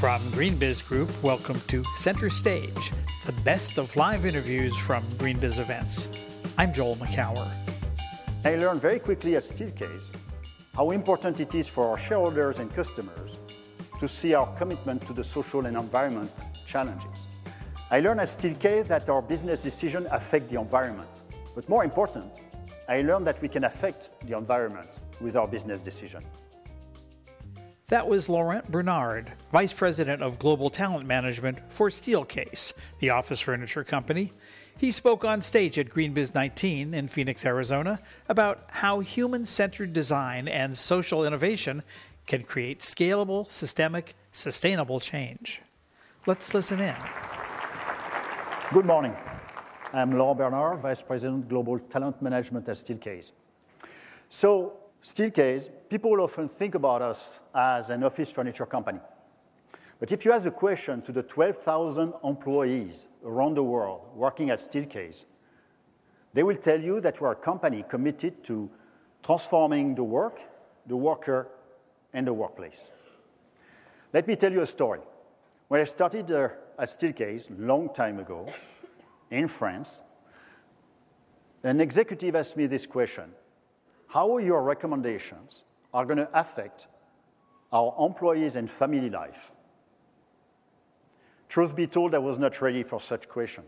From GreenBiz Group, welcome to Center Stage, the best of live interviews from GreenBiz events. I'm Joel Makower. I learned very quickly at Steelcase how important it is for our shareholders and customers to see our commitment to the social and environment challenges. I learned at Steelcase that our business decisions affect the environment. But more important, I learned that we can affect the environment with our business decision. That was Laurent Bernard, Vice President of Global Talent Management for Steelcase, the office furniture company. He spoke on stage at GreenBiz 19 in Phoenix, Arizona, about how human centered design and social innovation can create scalable, systemic, sustainable change. Let's listen in. Good morning. I'm Laurent Bernard, Vice President, of Global Talent Management at Steelcase. So, Steelcase, people often think about us as an office furniture company. But if you ask a question to the 12,000 employees around the world working at Steelcase, they will tell you that we're a company committed to transforming the work, the worker, and the workplace. Let me tell you a story. When I started uh, at Steelcase long time ago in France, an executive asked me this question: How your recommendations are going to affect our employees and family life? Truth be told, I was not ready for such question.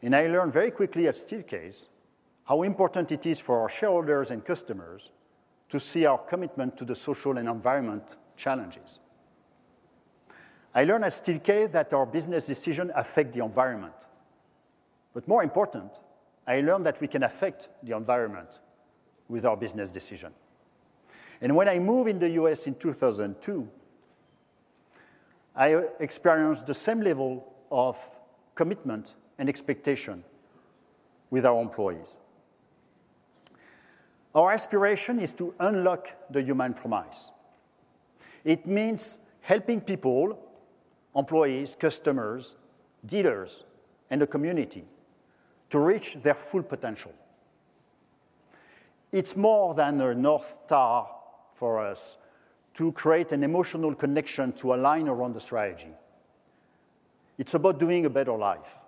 And I learned very quickly at Steelcase how important it is for our shareholders and customers to see our commitment to the social and environment challenges. I learned at Steelcase that our business decisions affect the environment. But more important, I learned that we can affect the environment with our business decision. And when I moved in the U.S. in 2002, I experienced the same level of commitment and expectation with our employees. Our aspiration is to unlock the human promise. It means helping people, employees, customers, dealers, and the community to reach their full potential. It's more than a North Star for us to create an emotional connection to align around the strategy. It's about doing a better life.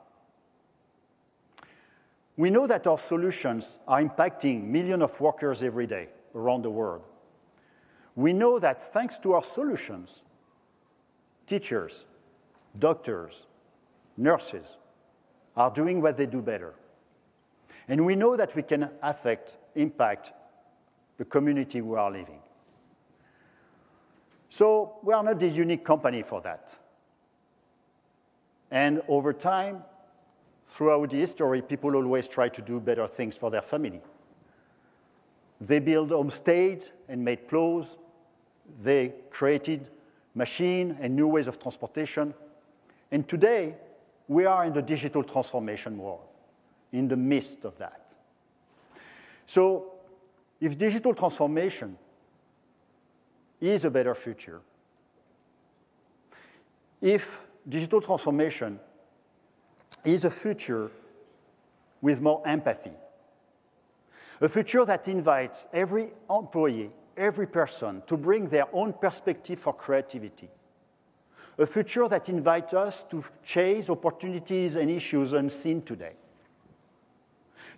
We know that our solutions are impacting millions of workers every day around the world. We know that thanks to our solutions, teachers, doctors, nurses are doing what they do better. And we know that we can affect, impact the community we are living. So, we are not the unique company for that. And over time, throughout the history, people always try to do better things for their family. They built homestays and made clothes. They created machines and new ways of transportation. And today, we are in the digital transformation world, in the midst of that. So, if digital transformation is a better future, if digital transformation is a future with more empathy, a future that invites every employee, every person to bring their own perspective for creativity, a future that invites us to chase opportunities and issues unseen today.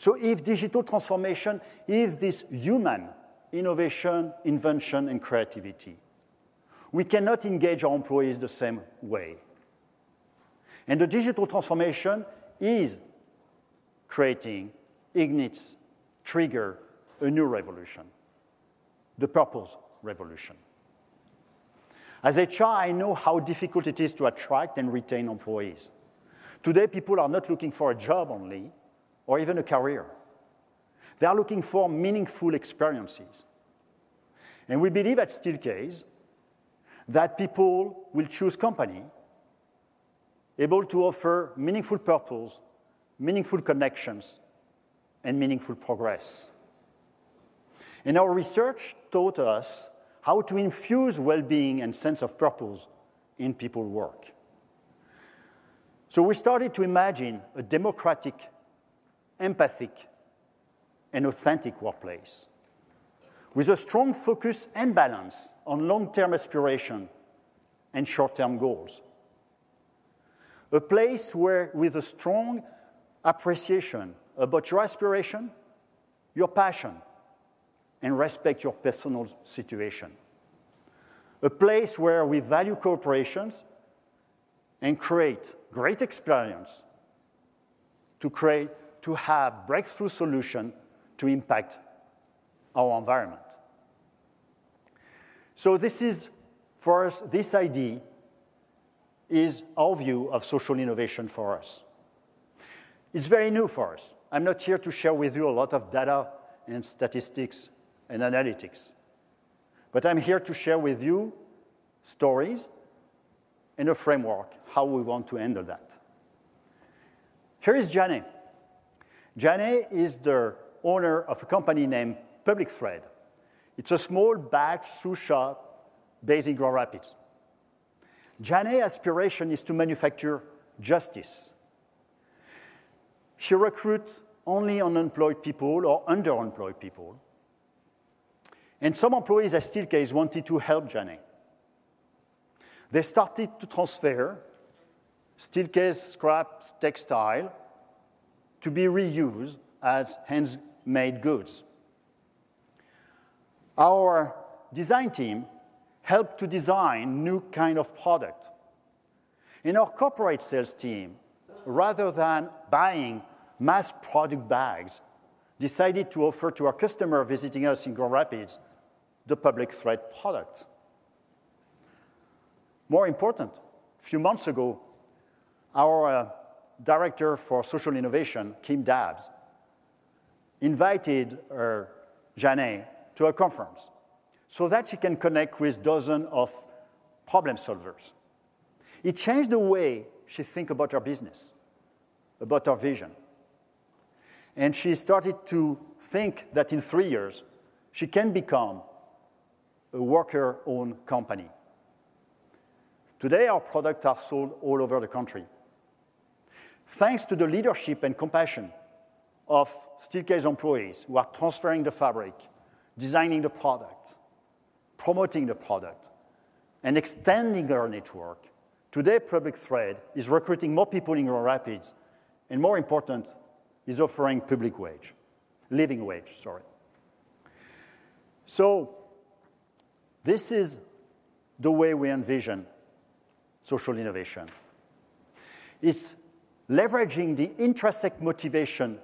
So, if digital transformation is this human innovation, invention, and creativity, we cannot engage our employees the same way. And the digital transformation is creating, ignites, trigger a new revolution, the purpose revolution. As HR, I know how difficult it is to attract and retain employees. Today, people are not looking for a job only or even a career. They are looking for meaningful experiences. And we believe at Steelcase that people will choose company able to offer meaningful purpose, meaningful connections, and meaningful progress. And our research taught us how to infuse well-being and sense of purpose in people's work. So, we started to imagine a democratic, empathic, and authentic workplace with a strong focus and balance on long-term aspiration and short term goals. A place where, with a strong appreciation about your aspiration, your passion, and respect your personal situation. A place where we value cooperations and create great experience to, create, to have breakthrough solution to impact our environment. So this is, for us, this idea is our view of social innovation for us. It's very new for us. I'm not here to share with you a lot of data and statistics and analytics, but I'm here to share with you stories and a framework how we want to handle that. Here is Jane. Jane is the owner of a company named Public Thread. It's a small batch sous shop based in Grand Rapids. Jane's aspiration is to manufacture justice. She recruits only unemployed people or underemployed people. And some employees at Steelcase wanted to help Jane. They started to transfer Steelcase scrap textile to be reused as handmade goods. Our design team helped to design new kind of product. In our corporate sales team, rather than buying mass product bags, decided to offer to our customer visiting us in Grand Rapids the public thread product. More important, a few months ago, our uh, director for social innovation, Kim Dabbs, invited uh, Jane to a conference so that she can connect with dozens of problem solvers. It changed the way she thinks about her business, about her vision. And she started to think that in three years, she can become a worker owned company. Today, our products are sold all over the country. Thanks to the leadership and compassion of Steelcase employees who are transferring the fabric, designing the product, promoting the product, and extending our network. Today, Public Thread is recruiting more people in Grand Rapids, and more important, is offering public wage, living wage, sorry. So, this is the way we envision social innovation. It's leveraging the intrinsic motivation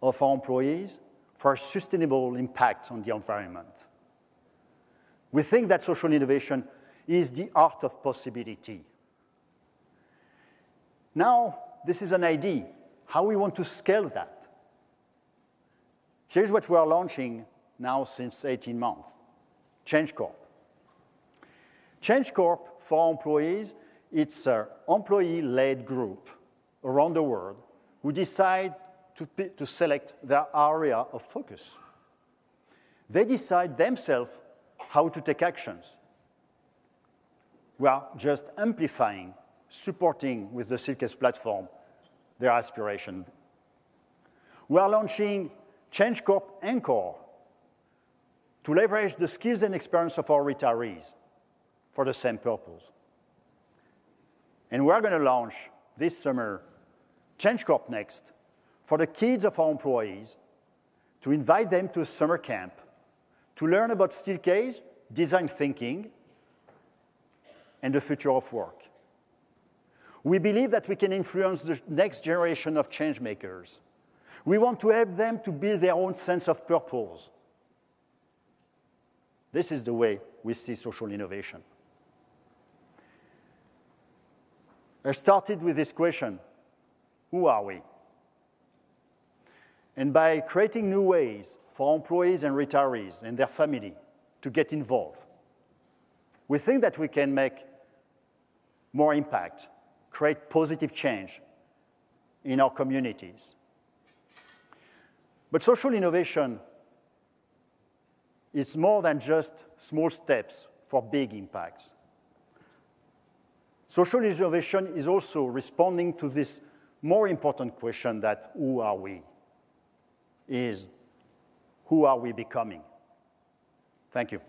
of our employees for a sustainable impact on the environment. We think that social innovation is the art of possibility. Now, this is an idea, how we want to scale that. Here's what we are launching now since 18 months Change Corp. Change Corp for employees, it's an employee led group around the world who decide to, to select their area of focus. They decide themselves how to take actions. We are just amplifying, supporting with the Steelcase platform their aspiration. We are launching Change Corp Anchor to leverage the skills and experience of our retirees for the same purpose. And we're going to launch this summer Change Corp Next for the kids of our employees to invite them to a summer camp to learn about Steelcase, design thinking, and the future of work. We believe that we can influence the next generation of change makers. We want to help them to build their own sense of purpose. This is the way we see social innovation. I started with this question Who are we? And by creating new ways for employees and retirees and their family to get involved, we think that we can make more impact, create positive change in our communities. But social innovation is more than just small steps for big impacts. Social innovation is also responding to this more important question that who are we? Is who are we becoming? Thank you.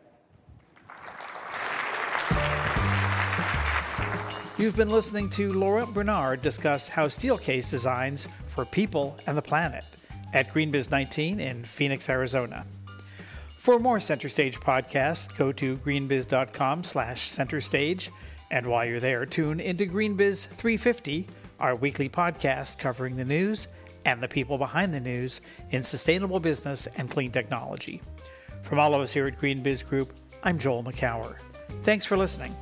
You've been listening to Laurent Bernard discuss how Steelcase designs for people and the planet at GreenBiz 19 in Phoenix, Arizona. For more Center Stage podcasts, go to greenbiz.com slash centerstage. And while you're there, tune into GreenBiz 350, our weekly podcast covering the news and the people behind the news in sustainable business and clean technology. From all of us here at GreenBiz Group, I'm Joel Makower. Thanks for listening.